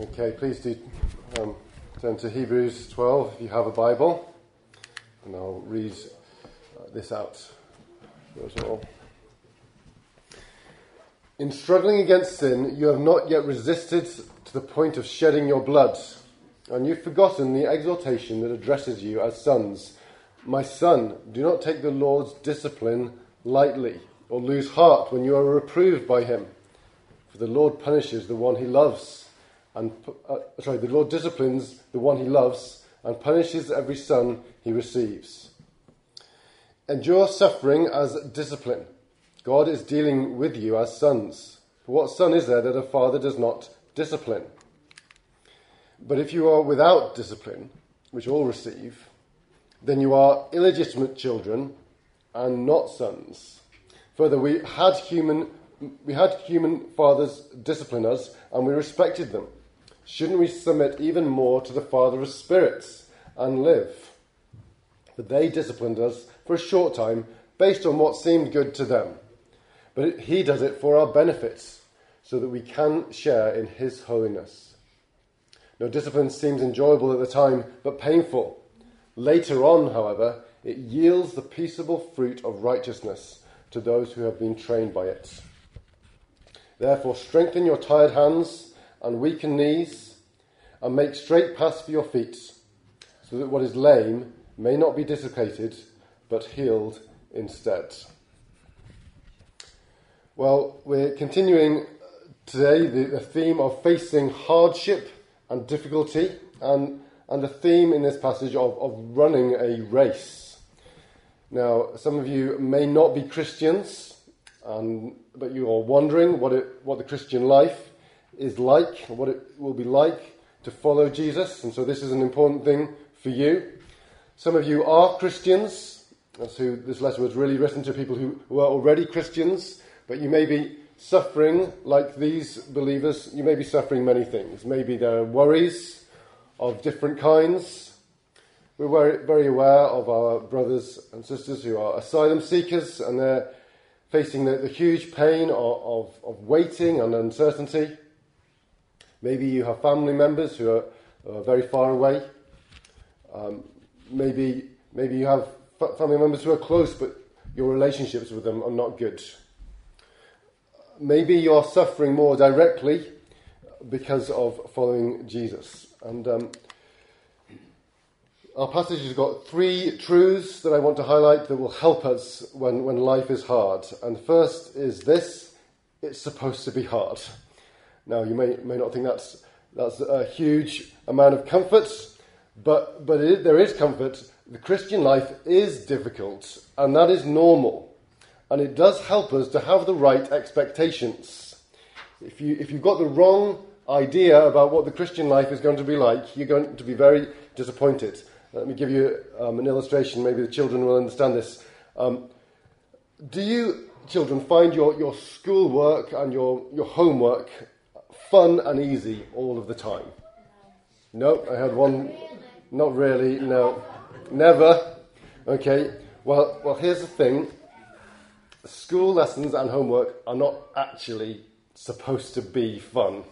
Okay, please do um, turn to Hebrews 12 if you have a Bible, and I'll read uh, this out for us all. In struggling against sin, you have not yet resisted to the point of shedding your blood, and you've forgotten the exhortation that addresses you as sons. My son, do not take the Lord's discipline lightly, or lose heart when you are reproved by him. For the Lord punishes the one he loves and uh, sorry, the Lord disciplines the one he loves and punishes every son he receives. Endure suffering as discipline. God is dealing with you as sons. For what son is there that a father does not discipline? But if you are without discipline, which all receive, then you are illegitimate children and not sons. Further, we had human, we had human fathers discipline us, and we respected them. Shouldn't we submit even more to the Father of spirits and live? For they disciplined us for a short time based on what seemed good to them. But He does it for our benefits so that we can share in His holiness. Now, discipline seems enjoyable at the time, but painful. Later on, however, it yields the peaceable fruit of righteousness to those who have been trained by it. Therefore, strengthen your tired hands and weaken knees, and make straight paths for your feet, so that what is lame may not be dislocated, but healed instead. Well, we're continuing today the, the theme of facing hardship and difficulty, and, and the theme in this passage of, of running a race. Now, some of you may not be Christians, and, but you are wondering what, it, what the Christian life is like, what it will be like to follow Jesus. And so this is an important thing for you. Some of you are Christians. That's who this letter was really written to people who, were already Christians. But you may be suffering like these believers. You may be suffering many things. Maybe there are worries of different kinds. We're very, very aware of our brothers and sisters who are asylum seekers and they're facing the, the huge pain of, of, of waiting and uncertainty. Maybe you have family members who are, are very far away. Um, maybe, maybe you have family members who are close, but your relationships with them are not good. Maybe you're suffering more directly because of following Jesus. And um, our passage has got three truths that I want to highlight that will help us when, when life is hard. And first is this it's supposed to be hard. Now, you may, may not think that's, that's a huge amount of comfort, but, but it, there is comfort. The Christian life is difficult, and that is normal. And it does help us to have the right expectations. If, you, if you've got the wrong idea about what the Christian life is going to be like, you're going to be very disappointed. Let me give you um, an illustration. Maybe the children will understand this. Um, do you, children, find your, your schoolwork and your, your homework fun and easy all of the time? No, I had one. Not really. No, never. Okay. Well, well. Here's the thing. School lessons and homework are not actually supposed to be fun.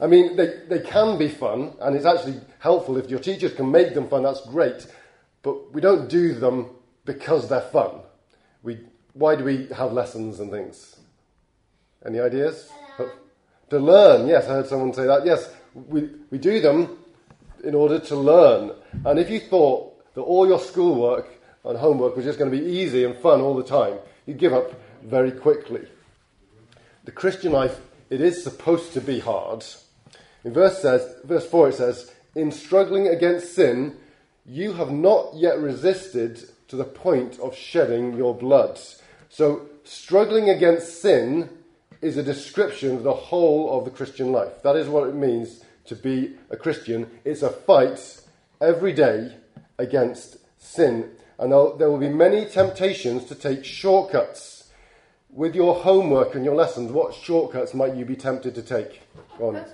I mean, they, they can be fun, and it's actually helpful if your teachers can make them fun, that's great. But we don't do them because they're fun. We, why do we have lessons and things? Any ideas? To learn, yes, I heard someone say that. Yes, we, we do them in order to learn. And if you thought that all your schoolwork and homework was just going to be easy and fun all the time, you'd give up very quickly. The Christian life, it is supposed to be hard. In verse, says, verse 4 it says, In struggling against sin, you have not yet resisted to the point of shedding your blood. So, struggling against sin is a description of the whole of the Christian life. That is what it means to be a Christian. It's a fight every day against sin. And there will be many temptations to take shortcuts. With your homework and your lessons, what shortcuts might you be tempted to take? Go on.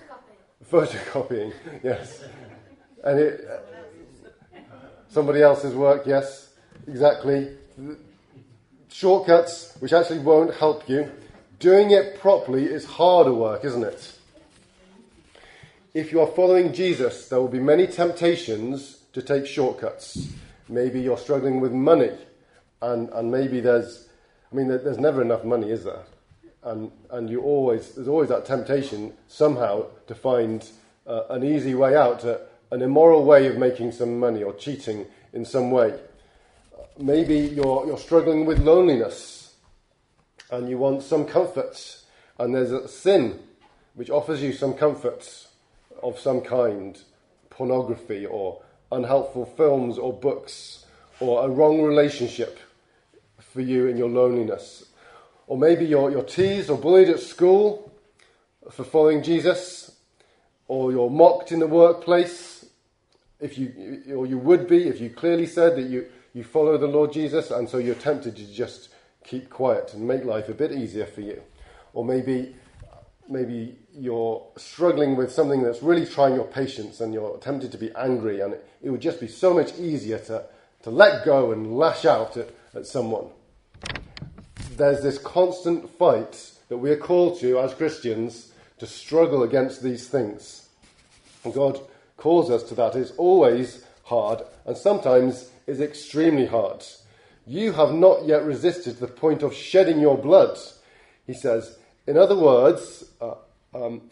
Photocopying. Photocopying, yes. And it, somebody else's work, yes, exactly. Shortcuts which actually won't help you. Doing it properly is harder work, isn't it? if you are following Jesus, there will be many temptations to take shortcuts. Maybe you're struggling with money, and, and maybe there's, I mean, there's never enough money, is there? And, and you always, there's always that temptation somehow to find uh, an easy way out, uh, an immoral way of making some money or cheating in some way. Maybe you're, you're struggling with loneliness and you want some comfort, and there's a sin which offers you some comfort of some kind pornography or unhelpful films or books or a wrong relationship for you in your loneliness. Or maybe you're, you're teased or bullied at school for following Jesus, or you're mocked in the workplace, if you, or you would be if you clearly said that you, you follow the Lord Jesus, and so you're tempted to just keep quiet and make life a bit easier for you. Or maybe maybe you're struggling with something that's really trying your patience and you're tempted to be angry, and it, it would just be so much easier to, to let go and lash out at, at someone. There's this constant fight that we're called to as Christians to struggle against these things. And God calls us to that. It's always hard and sometimes is extremely hard. You have not yet resisted to the point of shedding your blood. He says, in other words, uh, um,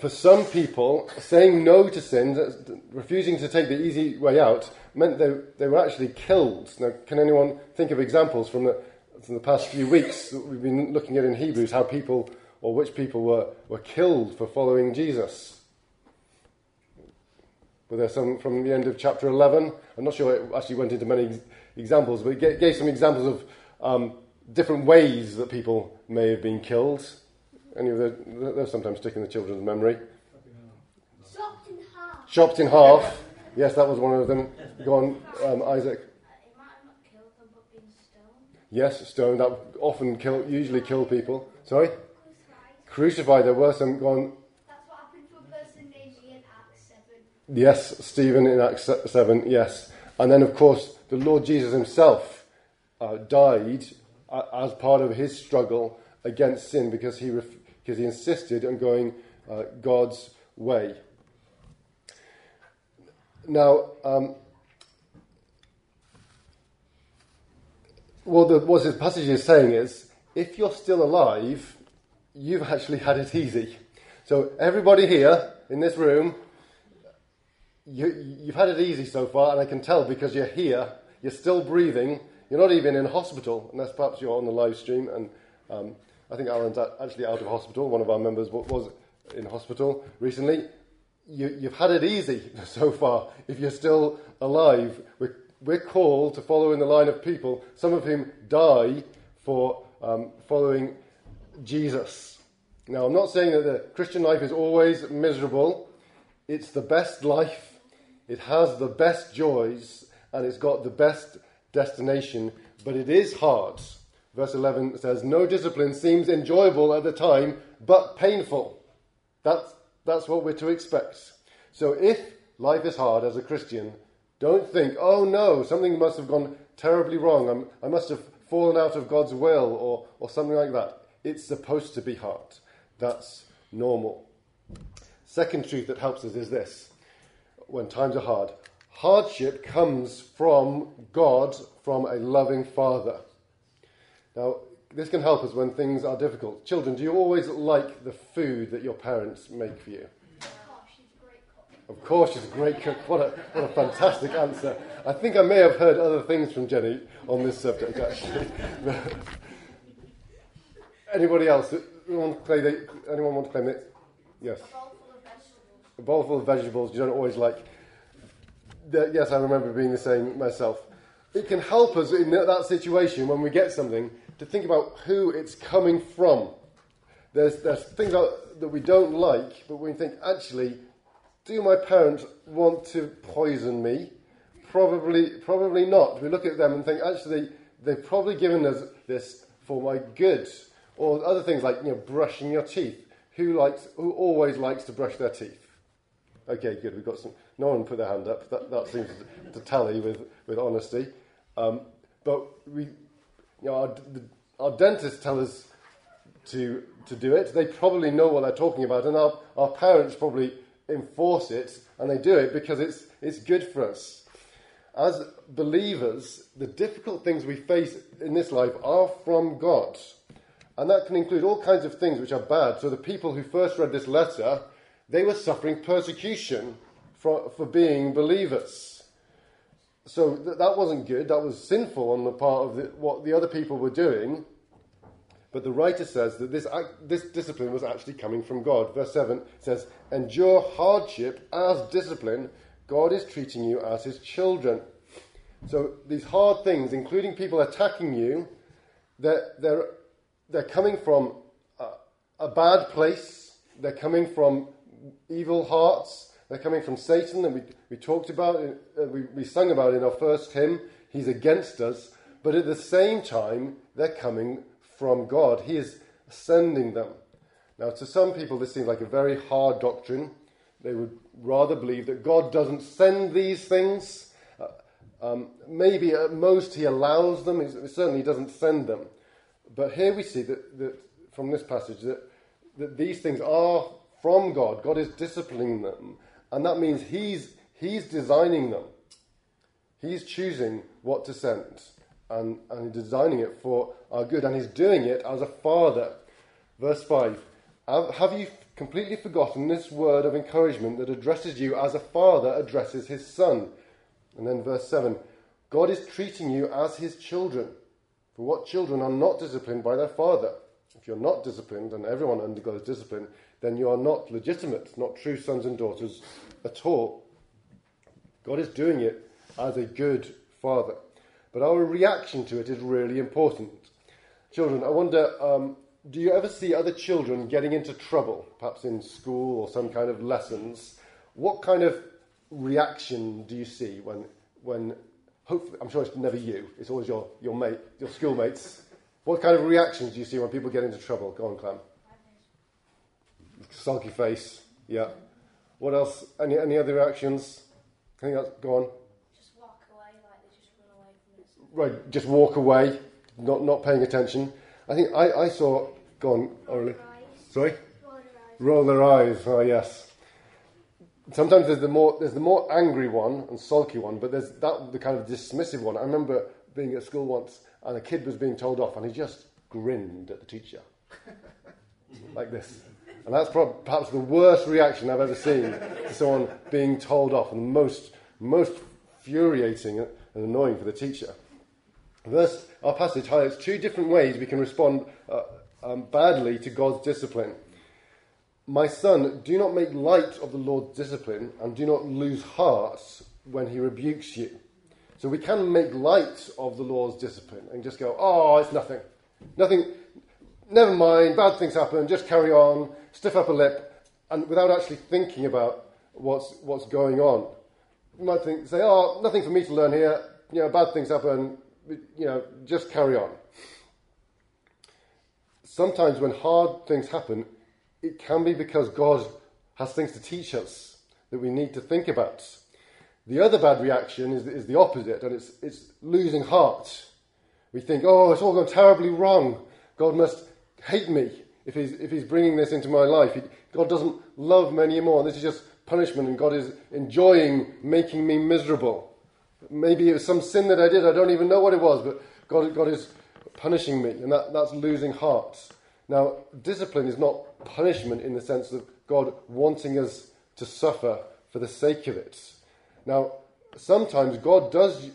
for some people, saying no to sin, refusing to take the easy way out, meant they, they were actually killed. Now, can anyone think of examples from the, from the past few weeks that we've been looking at in Hebrews, how people, or which people were, were killed for following Jesus? Were there's some from the end of chapter 11? I'm not sure it actually went into many examples, but it gave some examples of um, different ways that people may have been killed. Any of the, those sometimes stick in the children's memory. Chopped in half. Chopped in half. Yes, that was one of them. Go on, um, Isaac. It might not killed them, but been stoned. Yes, stone. That often kill, usually kill people. Sorry, Crucified. crucified. There were some. Go on. That's what happened to a person named in Acts 7. Yes, Stephen in Acts seven. Yes, and then of course the Lord Jesus Himself uh, died uh, as part of His struggle against sin because He ref- because He insisted on going uh, God's way. Now, um, well, the, what this passage is saying is, if you're still alive, you've actually had it easy. So everybody here in this room, you, you've had it easy so far, and I can tell because you're here, you're still breathing, you're not even in hospital, unless perhaps you're on the live stream. And um, I think Alan's actually out of hospital. One of our members was in hospital recently. You, you've had it easy so far if you're still alive. We're, we're called to follow in the line of people, some of whom die for um, following Jesus. Now, I'm not saying that the Christian life is always miserable. It's the best life, it has the best joys, and it's got the best destination, but it is hard. Verse 11 says, No discipline seems enjoyable at the time, but painful. That's, that's what we're to expect. So if life is hard as a Christian, don't think, oh no, something must have gone terribly wrong. I'm, I must have fallen out of God's will or, or something like that. It's supposed to be hard. That's normal. Second truth that helps us is this when times are hard hardship comes from God, from a loving Father. Now, this can help us when things are difficult. Children, do you always like the food that your parents make for you? Of course, she's a great cook. What a, what a fantastic answer. I think I may have heard other things from Jenny on this subject, actually. Anybody else? Anyone want to play the, anyone want to play it? Yes. A bowl full of vegetables. You don't always like. Yes, I remember being the same myself. It can help us in that situation when we get something to think about who it's coming from. There's, there's things that we don't like, but we think, actually, do my parents want to poison me? Probably, probably not. We look at them and think, actually, they've probably given us this for my good. Or other things like, you know, brushing your teeth. Who likes, who always likes to brush their teeth? Okay, good. We've got some. No one put their hand up. That, that seems to, tally with, with honesty. Um, but we, you know, our, the, our dentists tell us to, to do it. They probably know what they're talking about, and our, our parents probably enforce it, and they do it because it's, it's good for us. As believers, the difficult things we face in this life are from God. And that can include all kinds of things which are bad. So the people who first read this letter, they were suffering persecution for, for being believers. So th- that wasn't good. That was sinful on the part of the, what the other people were doing. But the writer says that this, act, this discipline was actually coming from God. Verse 7 says, Endure hardship as discipline. God is treating you as his children. So these hard things, including people attacking you, they're, they're, they're coming from a, a bad place. They're coming from evil hearts. They're coming from Satan that we, we talked about, uh, we, we sung about in our first hymn. He's against us. But at the same time, they're coming from God. He is sending them. Now, to some people, this seems like a very hard doctrine. They would rather believe that God doesn't send these things. Uh, um, maybe at most he allows them, he certainly doesn't send them. But here we see that, that from this passage that, that these things are from God. God is disciplining them. And that means he's, he's designing them. He's choosing what to send and, and designing it for our good, and he's doing it as a father. Verse 5 Have you completely forgotten this word of encouragement that addresses you as a father addresses his son? And then verse 7 God is treating you as his children. For what children are not disciplined by their father? If you're not disciplined, and everyone undergoes discipline, then you are not legitimate, not true sons and daughters at all. God is doing it as a good father. But our reaction to it is really important. Children, I wonder um, do you ever see other children getting into trouble, perhaps in school or some kind of lessons? What kind of reaction do you see when, when hopefully, I'm sure it's never you, it's always your, your mate, your schoolmates. What kind of reactions do you see when people get into trouble? Go on, Clem. Sulky face, yeah. What else? Any, any other reactions? Anything else? Go on. Just walk away, like they just run away from it. Right, just walk away, not, not paying attention. I think I, I saw. Go on, Orly. Roll their eyes. Sorry? Roll their eyes. Roll their eyes. Oh yes. Sometimes there's the more there's the more angry one and sulky one, but there's that the kind of dismissive one. I remember being at school once, and a kid was being told off, and he just grinned at the teacher, like this. And that's perhaps the worst reaction I've ever seen to someone being told off, and most most infuriating and annoying for the teacher. Verse, our passage highlights two different ways we can respond uh, um, badly to God's discipline. My son, do not make light of the Lord's discipline and do not lose heart when he rebukes you. So we can make light of the Lord's discipline and just go, oh, it's nothing. Nothing, never mind, bad things happen, just carry on, stiff up a lip, and without actually thinking about what's, what's going on. You might think, say, oh, nothing for me to learn here, you know, bad things happen, you know, just carry on. Sometimes when hard things happen, it can be because God has things to teach us that we need to think about. The other bad reaction is, is the opposite, and it's, it's losing heart. We think, oh, it's all gone terribly wrong. God must hate me if he's, if he's bringing this into my life. He, God doesn't love me anymore. This is just punishment, and God is enjoying making me miserable. Maybe it was some sin that I did, I don't even know what it was, but God, God is punishing me, and that, that's losing hearts. Now, discipline is not punishment in the sense of God wanting us to suffer for the sake of it. Now, sometimes God does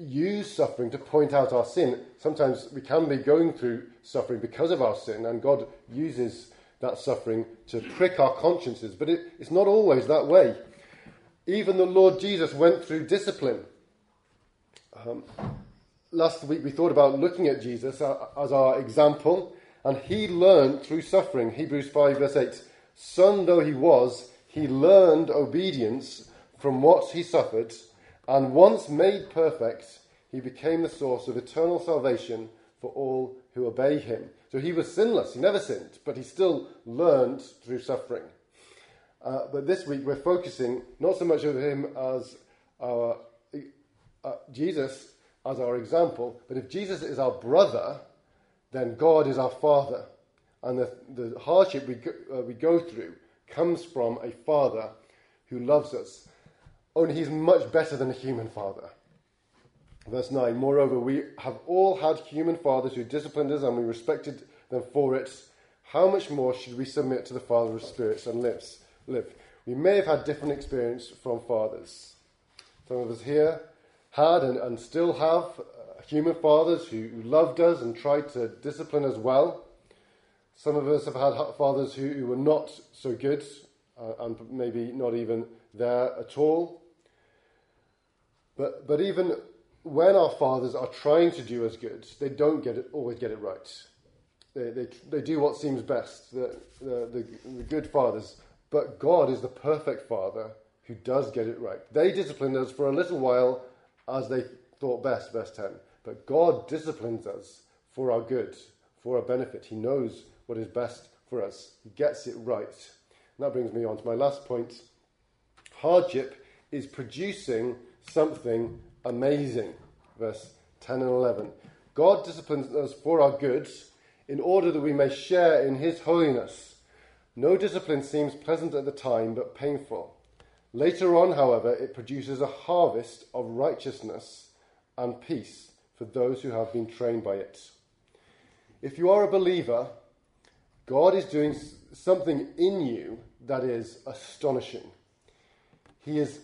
use suffering to point out our sin. Sometimes we can be going through suffering because of our sin, and God uses that suffering to prick our consciences, but it, it's not always that way. Even the Lord Jesus went through discipline. Um, last week we thought about looking at Jesus as our example, and he learned through suffering. Hebrews 5, verse 8 Son though he was, he learned obedience from what he suffered, and once made perfect, he became the source of eternal salvation for all who obey him. So he was sinless, he never sinned, but he still learned through suffering. Uh, but this week we're focusing not so much on him as our, uh, Jesus as our example, but if Jesus is our brother, then God is our father. And the, the hardship we go, uh, we go through comes from a father who loves us. Only he's much better than a human father. Verse 9 Moreover, we have all had human fathers who disciplined us and we respected them for it. How much more should we submit to the Father of spirits and lives, live? We may have had different experience from fathers. Some of us here had and, and still have uh, human fathers who, loved us and tried to discipline us well. Some of us have had fathers who, who were not so good uh, and maybe not even there at all. But, but even when our fathers are trying to do us good, they don't get it, always get it right. They, they, they do what seems best, the, the, the, the good fathers. But God is the perfect father who does get it right. They disciplined us for a little while as they thought best, verse 10. But God disciplines us for our good, for our benefit. He knows what is best for us, He gets it right. And that brings me on to my last point. Hardship is producing something amazing. Verse 10 and 11. God disciplines us for our goods in order that we may share in his holiness. No discipline seems pleasant at the time, but painful. Later on, however, it produces a harvest of righteousness and peace for those who have been trained by it. If you are a believer, God is doing something in you that is astonishing. He is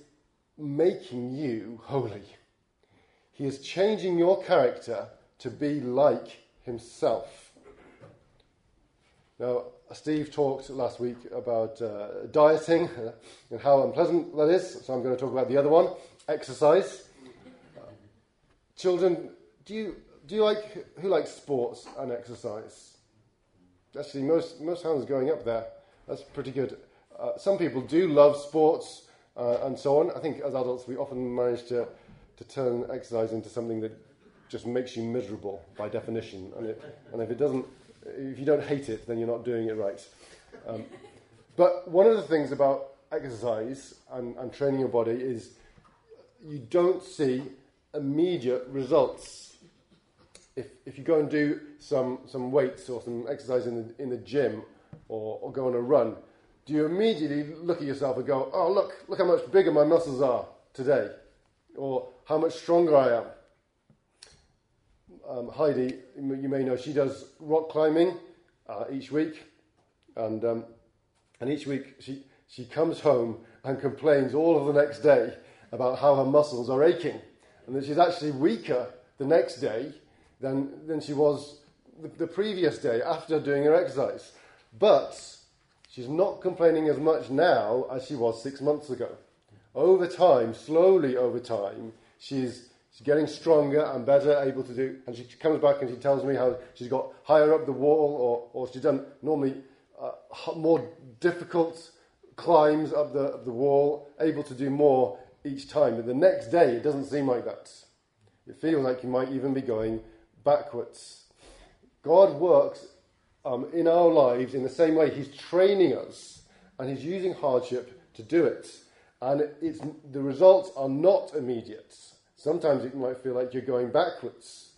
making you holy. He is changing your character to be like Himself. Now, Steve talked last week about uh, dieting and how unpleasant that is, so I'm going to talk about the other one exercise. Children, do you, do you like, who likes sports and exercise? Actually, most, most hands going up there. That's pretty good. Uh, some people do love sports uh, and so on. I think as adults, we often manage to to turn exercise into something that just makes you miserable by definition. And, it, and if it doesn't, if you don't hate it, then you're not doing it right. Um, but one of the things about exercise and, and training your body is you don't see immediate results. If, if you go and do some, some weights or some exercise in the, in the gym or, or go on a run, do you immediately look at yourself and go, oh, look, look how much bigger my muscles are today? Or how much stronger I am. Um, Heidi, you may know, she does rock climbing uh, each week, and um, and each week she she comes home and complains all of the next day about how her muscles are aching, and that she's actually weaker the next day than than she was the, the previous day after doing her exercise. But she's not complaining as much now as she was six months ago. Over time, slowly over time, she's, she's getting stronger and better able to do. And she comes back and she tells me how she's got higher up the wall, or, or she's done normally uh, more difficult climbs up the, up the wall, able to do more each time. But the next day, it doesn't seem like that. It feels like you might even be going backwards. God works um, in our lives in the same way. He's training us and He's using hardship to do it. And it's, the results are not immediate. Sometimes it might feel like you're going backwards.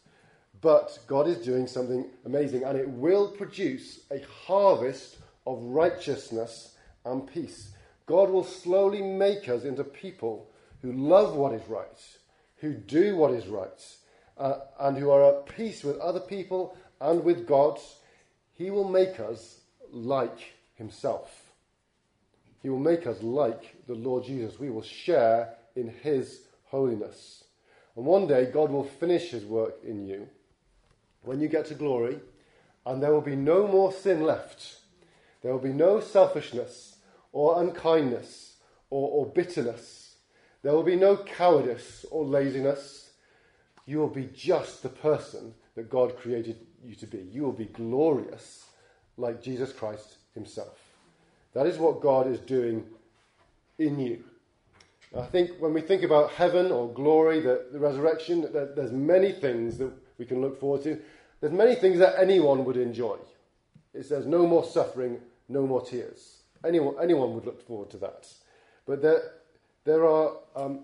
But God is doing something amazing, and it will produce a harvest of righteousness and peace. God will slowly make us into people who love what is right, who do what is right, uh, and who are at peace with other people and with God. He will make us like Himself. He will make us like the Lord Jesus. We will share in His holiness. And one day, God will finish His work in you when you get to glory, and there will be no more sin left. There will be no selfishness or unkindness or, or bitterness. There will be no cowardice or laziness. You will be just the person that God created you to be. You will be glorious like Jesus Christ Himself. That is what God is doing in you. I think when we think about heaven or glory, the, the resurrection, there's many things that we can look forward to. There's many things that anyone would enjoy. It says no more suffering, no more tears. Anyone, anyone would look forward to that. But there, there are, um,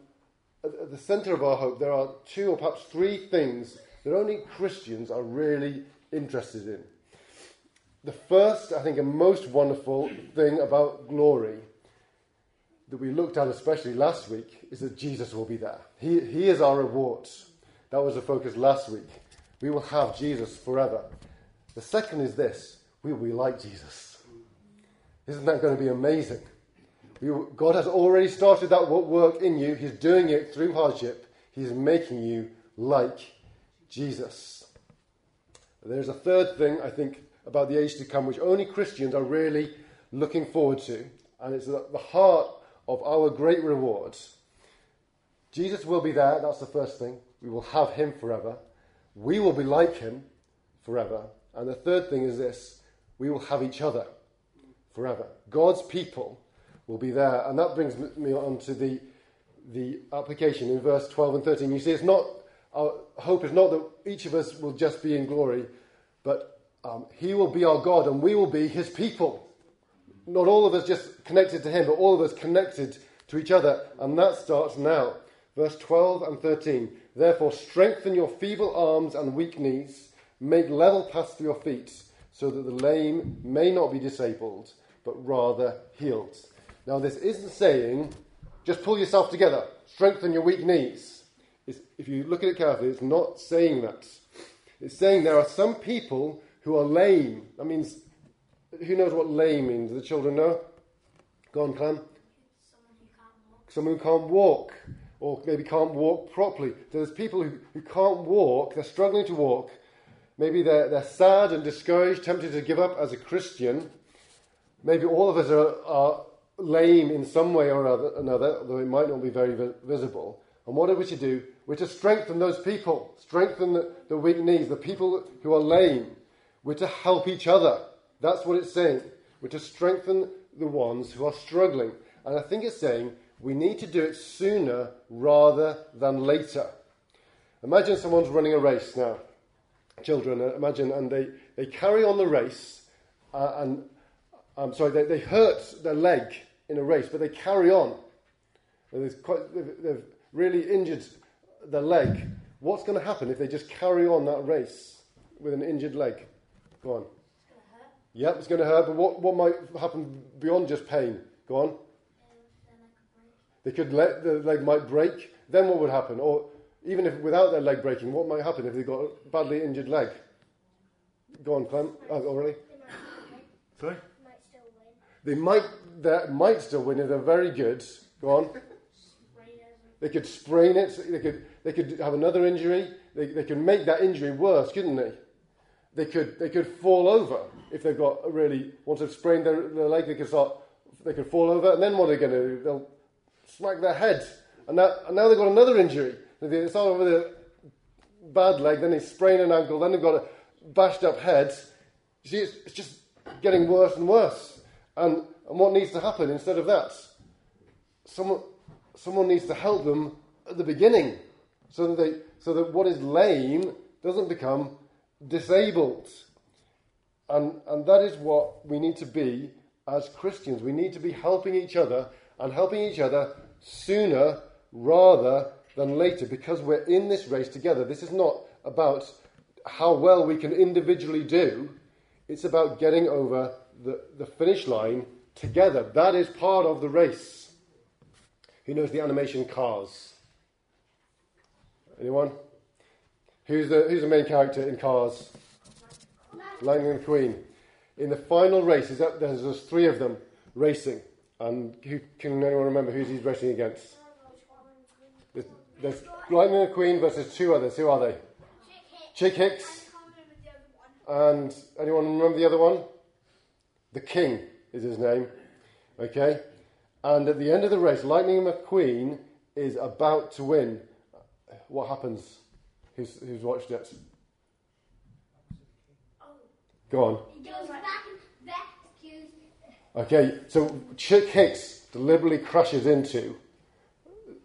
at the centre of our hope, there are two or perhaps three things that only Christians are really interested in. the first, I think, and most wonderful thing about glory that we looked at, especially last week, is that Jesus will be there. He, he is our reward. That was the focus last week. We will have Jesus forever. The second is this we will be like Jesus. Isn't that going to be amazing? We, God has already started that work in you. He's doing it through hardship. He's making you like Jesus. There's a third thing, I think, about the age to come, which only Christians are really looking forward to, and it's at the heart of our great rewards. Jesus will be there, that's the first thing. We will have him forever. We will be like him forever. And the third thing is this we will have each other forever. God's people will be there. And that brings me on to the, the application in verse 12 and 13. You see, it's not, our hope is not that each of us will just be in glory, but um, He will be our God and we will be His people. Not all of us just connected to Him, but all of us connected to each other. And that starts now. Verse 12 and 13. Therefore, strengthen your feeble arms and weak knees, make level paths for your feet, so that the lame may not be disabled, but rather healed. Now, this isn't saying just pull yourself together, strengthen your weak knees. If you look at it carefully, it's not saying that. It's saying there are some people who are lame. That means, who knows what lame means? The children know? Go on, Clem. Someone who can't walk. Or maybe can't walk properly. There's people who, who can't walk, they're struggling to walk. Maybe they're, they're sad and discouraged, tempted to give up as a Christian. Maybe all of us are, are lame in some way or other, another, although it might not be very vi- visible. And what are we to do? We're to strengthen those people, strengthen the, the weak knees, the people who are lame. We're to help each other. That's what it's saying. We're to strengthen the ones who are struggling. And I think it's saying we need to do it sooner rather than later. Imagine someone's running a race now. Children, uh, imagine, and they, they carry on the race, uh, and I'm sorry, they, they hurt their leg in a race, but they carry on. Quite, they've, they've really injured their leg. What's going to happen if they just carry on that race with an injured leg? Go on. It's going to hurt. Yep, it's going to hurt, but what, what might happen beyond just pain? Go on. Um, then I could break. They could let the leg might break. Then what would happen? Or even if without their leg breaking, what might happen if they got a badly injured leg? Go on, Clem. Oh, already. They might still win. Sorry. Might still win. They might they might still win if they're very good. Go on. They could sprain it. They could they could have another injury. They, they could make that injury worse, couldn't they? They could they could fall over if they've got a really once they've sprained their, their leg. They could start they could fall over, and then what are they going to do? They'll smack their head, and, that, and now they've got another injury. They start over the bad leg, then they sprain an ankle, then they've got a bashed up head. You see, it's, it's just getting worse and worse. And, and what needs to happen instead of that? Someone, someone needs to help them at the beginning so that, they, so that what is lame doesn't become disabled. And, and that is what we need to be as Christians. We need to be helping each other and helping each other sooner rather than later because we're in this race together. This is not about how well we can individually do, it's about getting over the, the finish line together. That is part of the race. Who knows the animation Cars? Anyone? Who's the, who's the main character in Cars? Lightning McQueen. In the final race, is that, there's, there's three of them racing. And who, can anyone remember who he's racing against? There's, there's Lightning McQueen versus two others. Who are they? Chick Hicks. And anyone remember the other one? The King is his name. Okay? And at the end of the race, Lightning McQueen is about to win. What happens? Who's, who's watched it? Go on. He goes back and rescues. Okay, so Chick Hicks deliberately crashes into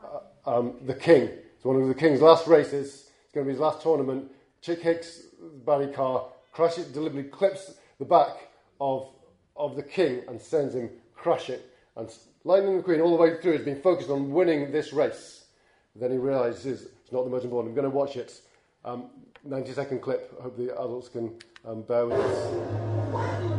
uh, um, the King. It's one of the King's last races. It's going to be his last tournament. Chick Hicks, Barry Carr, crashes, deliberately clips the back of, of the King and sends him crashing. And Lightning McQueen, all the way through, has been focused on winning this race. Then he realizes it's not the most important. I'm going to watch it. Um, 90 second clip. I hope the adults can um, bear with us.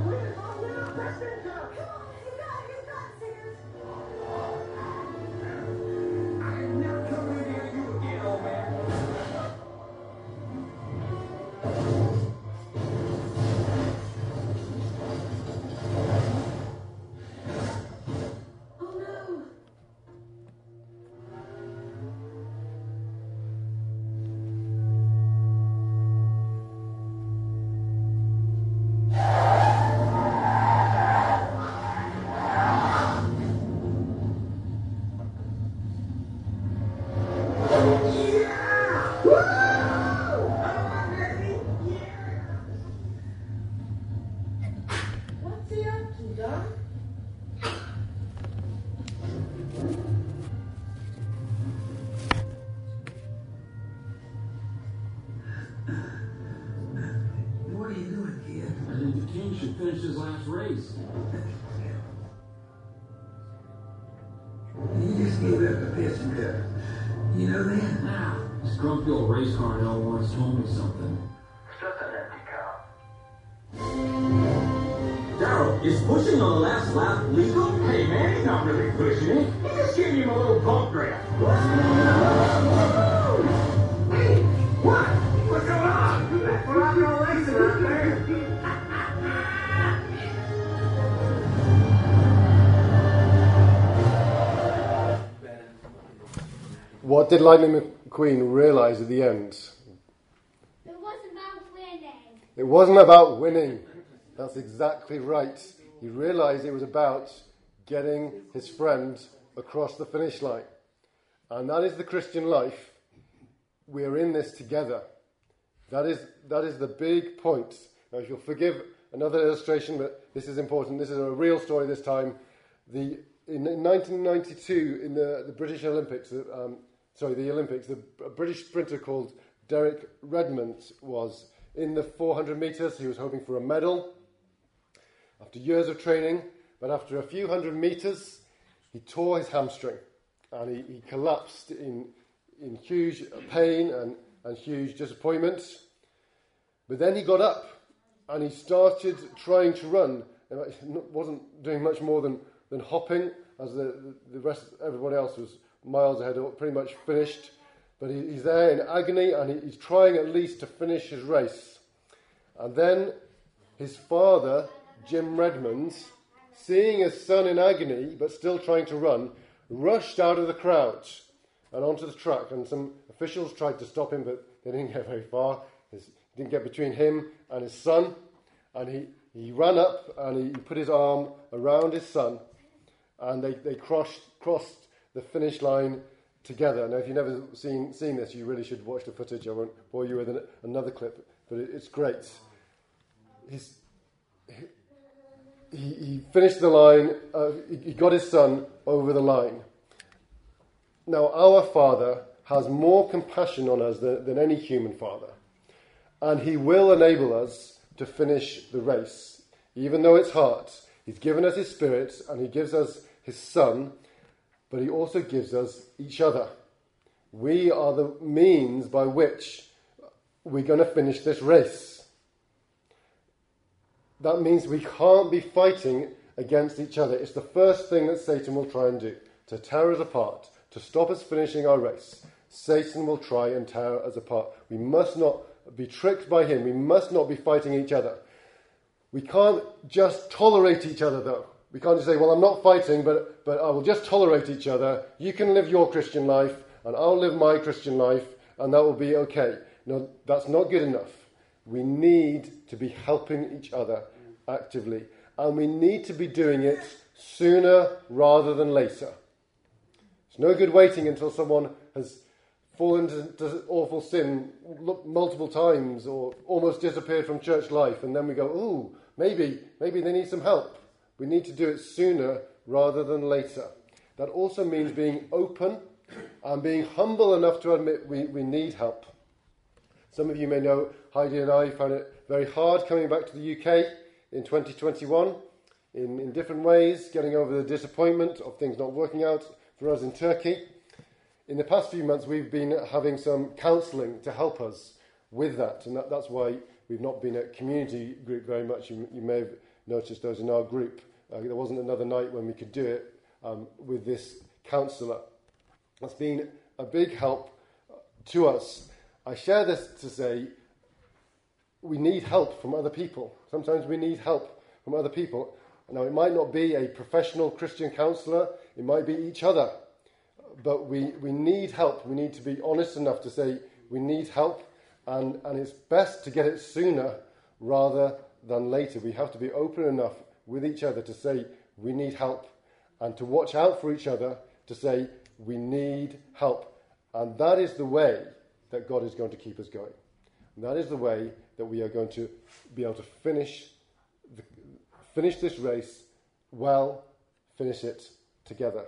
The Piston Cup. You know that? Now, this grumpy old race car now once told me something. It's just an empty car. Darrell, is pushing on the last lap legal? Hey man, he's not really pushing it. He's just giving him a little bump draft. What did Lightning McQueen realise at the end? It wasn't about winning. It wasn't about winning. That's exactly right. He realised it was about getting his friend across the finish line. And that is the Christian life. We're in this together. That is, that is the big point. Now, if you'll forgive another illustration, but this is important. This is a real story this time. The, in, in 1992, in the, the British Olympics, um, sorry, the Olympics, the, a British sprinter called Derek Redmond was in the 400 metres. He was hoping for a medal after years of training, but after a few hundred metres, he tore his hamstring and he, he collapsed in, in huge pain and, and huge disappointment. But then he got up and he started trying to run. It wasn't doing much more than, than hopping, as the, the rest, everybody else was miles ahead, pretty much finished. But he, he's there in agony and he, he's trying at least to finish his race. And then his father, Jim Redmond, seeing his son in agony but still trying to run, rushed out of the crowd and onto the track. And some officials tried to stop him, but they didn't get very far. His, didn't get between him and his son. And he, he ran up and he put his arm around his son. And they, they crossed, crossed the finish line together. Now, if you've never seen, seen this, you really should watch the footage. I won't bore you with an, another clip, but it, it's great. He's, he, he finished the line, uh, he, got his son over the line. Now, our Father has more compassion on us than, than any human father, and He will enable us to finish the race, even though it's hard. He's given us His Spirit, and He gives us His Son, but He also gives us each other. We are the means by which we're going to finish this race. That means we can't be fighting against each other. It's the first thing that Satan will try and do to tear us apart, to stop us finishing our race. Satan will try and tear us apart. We must not be tricked by him. We must not be fighting each other. We can't just tolerate each other, though. We can't just say, well, I'm not fighting, but, but I will just tolerate each other. You can live your Christian life, and I'll live my Christian life, and that will be okay. No, that's not good enough. We need to be helping each other actively, and we need to be doing it sooner rather than later. It's no good waiting until someone has fallen into awful sin multiple times or almost disappeared from church life, and then we go, ooh, maybe, maybe they need some help. We need to do it sooner rather than later. That also means being open and being humble enough to admit we, we need help. Some of you may know Heidi and I found it very hard coming back to the UK in 2021 in, in different ways, getting over the disappointment of things not working out for us in Turkey. In the past few months, we've been having some counselling to help us with that. And that, that's why we've not been at community group very much. You, you may have noticed those in our group. Uh, there wasn't another night when we could do it um, with this counsellor. That's been a big help to us. I share this to say we need help from other people. Sometimes we need help from other people. Now, it might not be a professional Christian counsellor, it might be each other. But we, we need help. We need to be honest enough to say we need help, and, and it's best to get it sooner rather than later. We have to be open enough with each other to say we need help, and to watch out for each other to say we need help. And that is the way that God is going to keep us going. And that is the way that we are going to be able to finish, the, finish this race well, finish it together.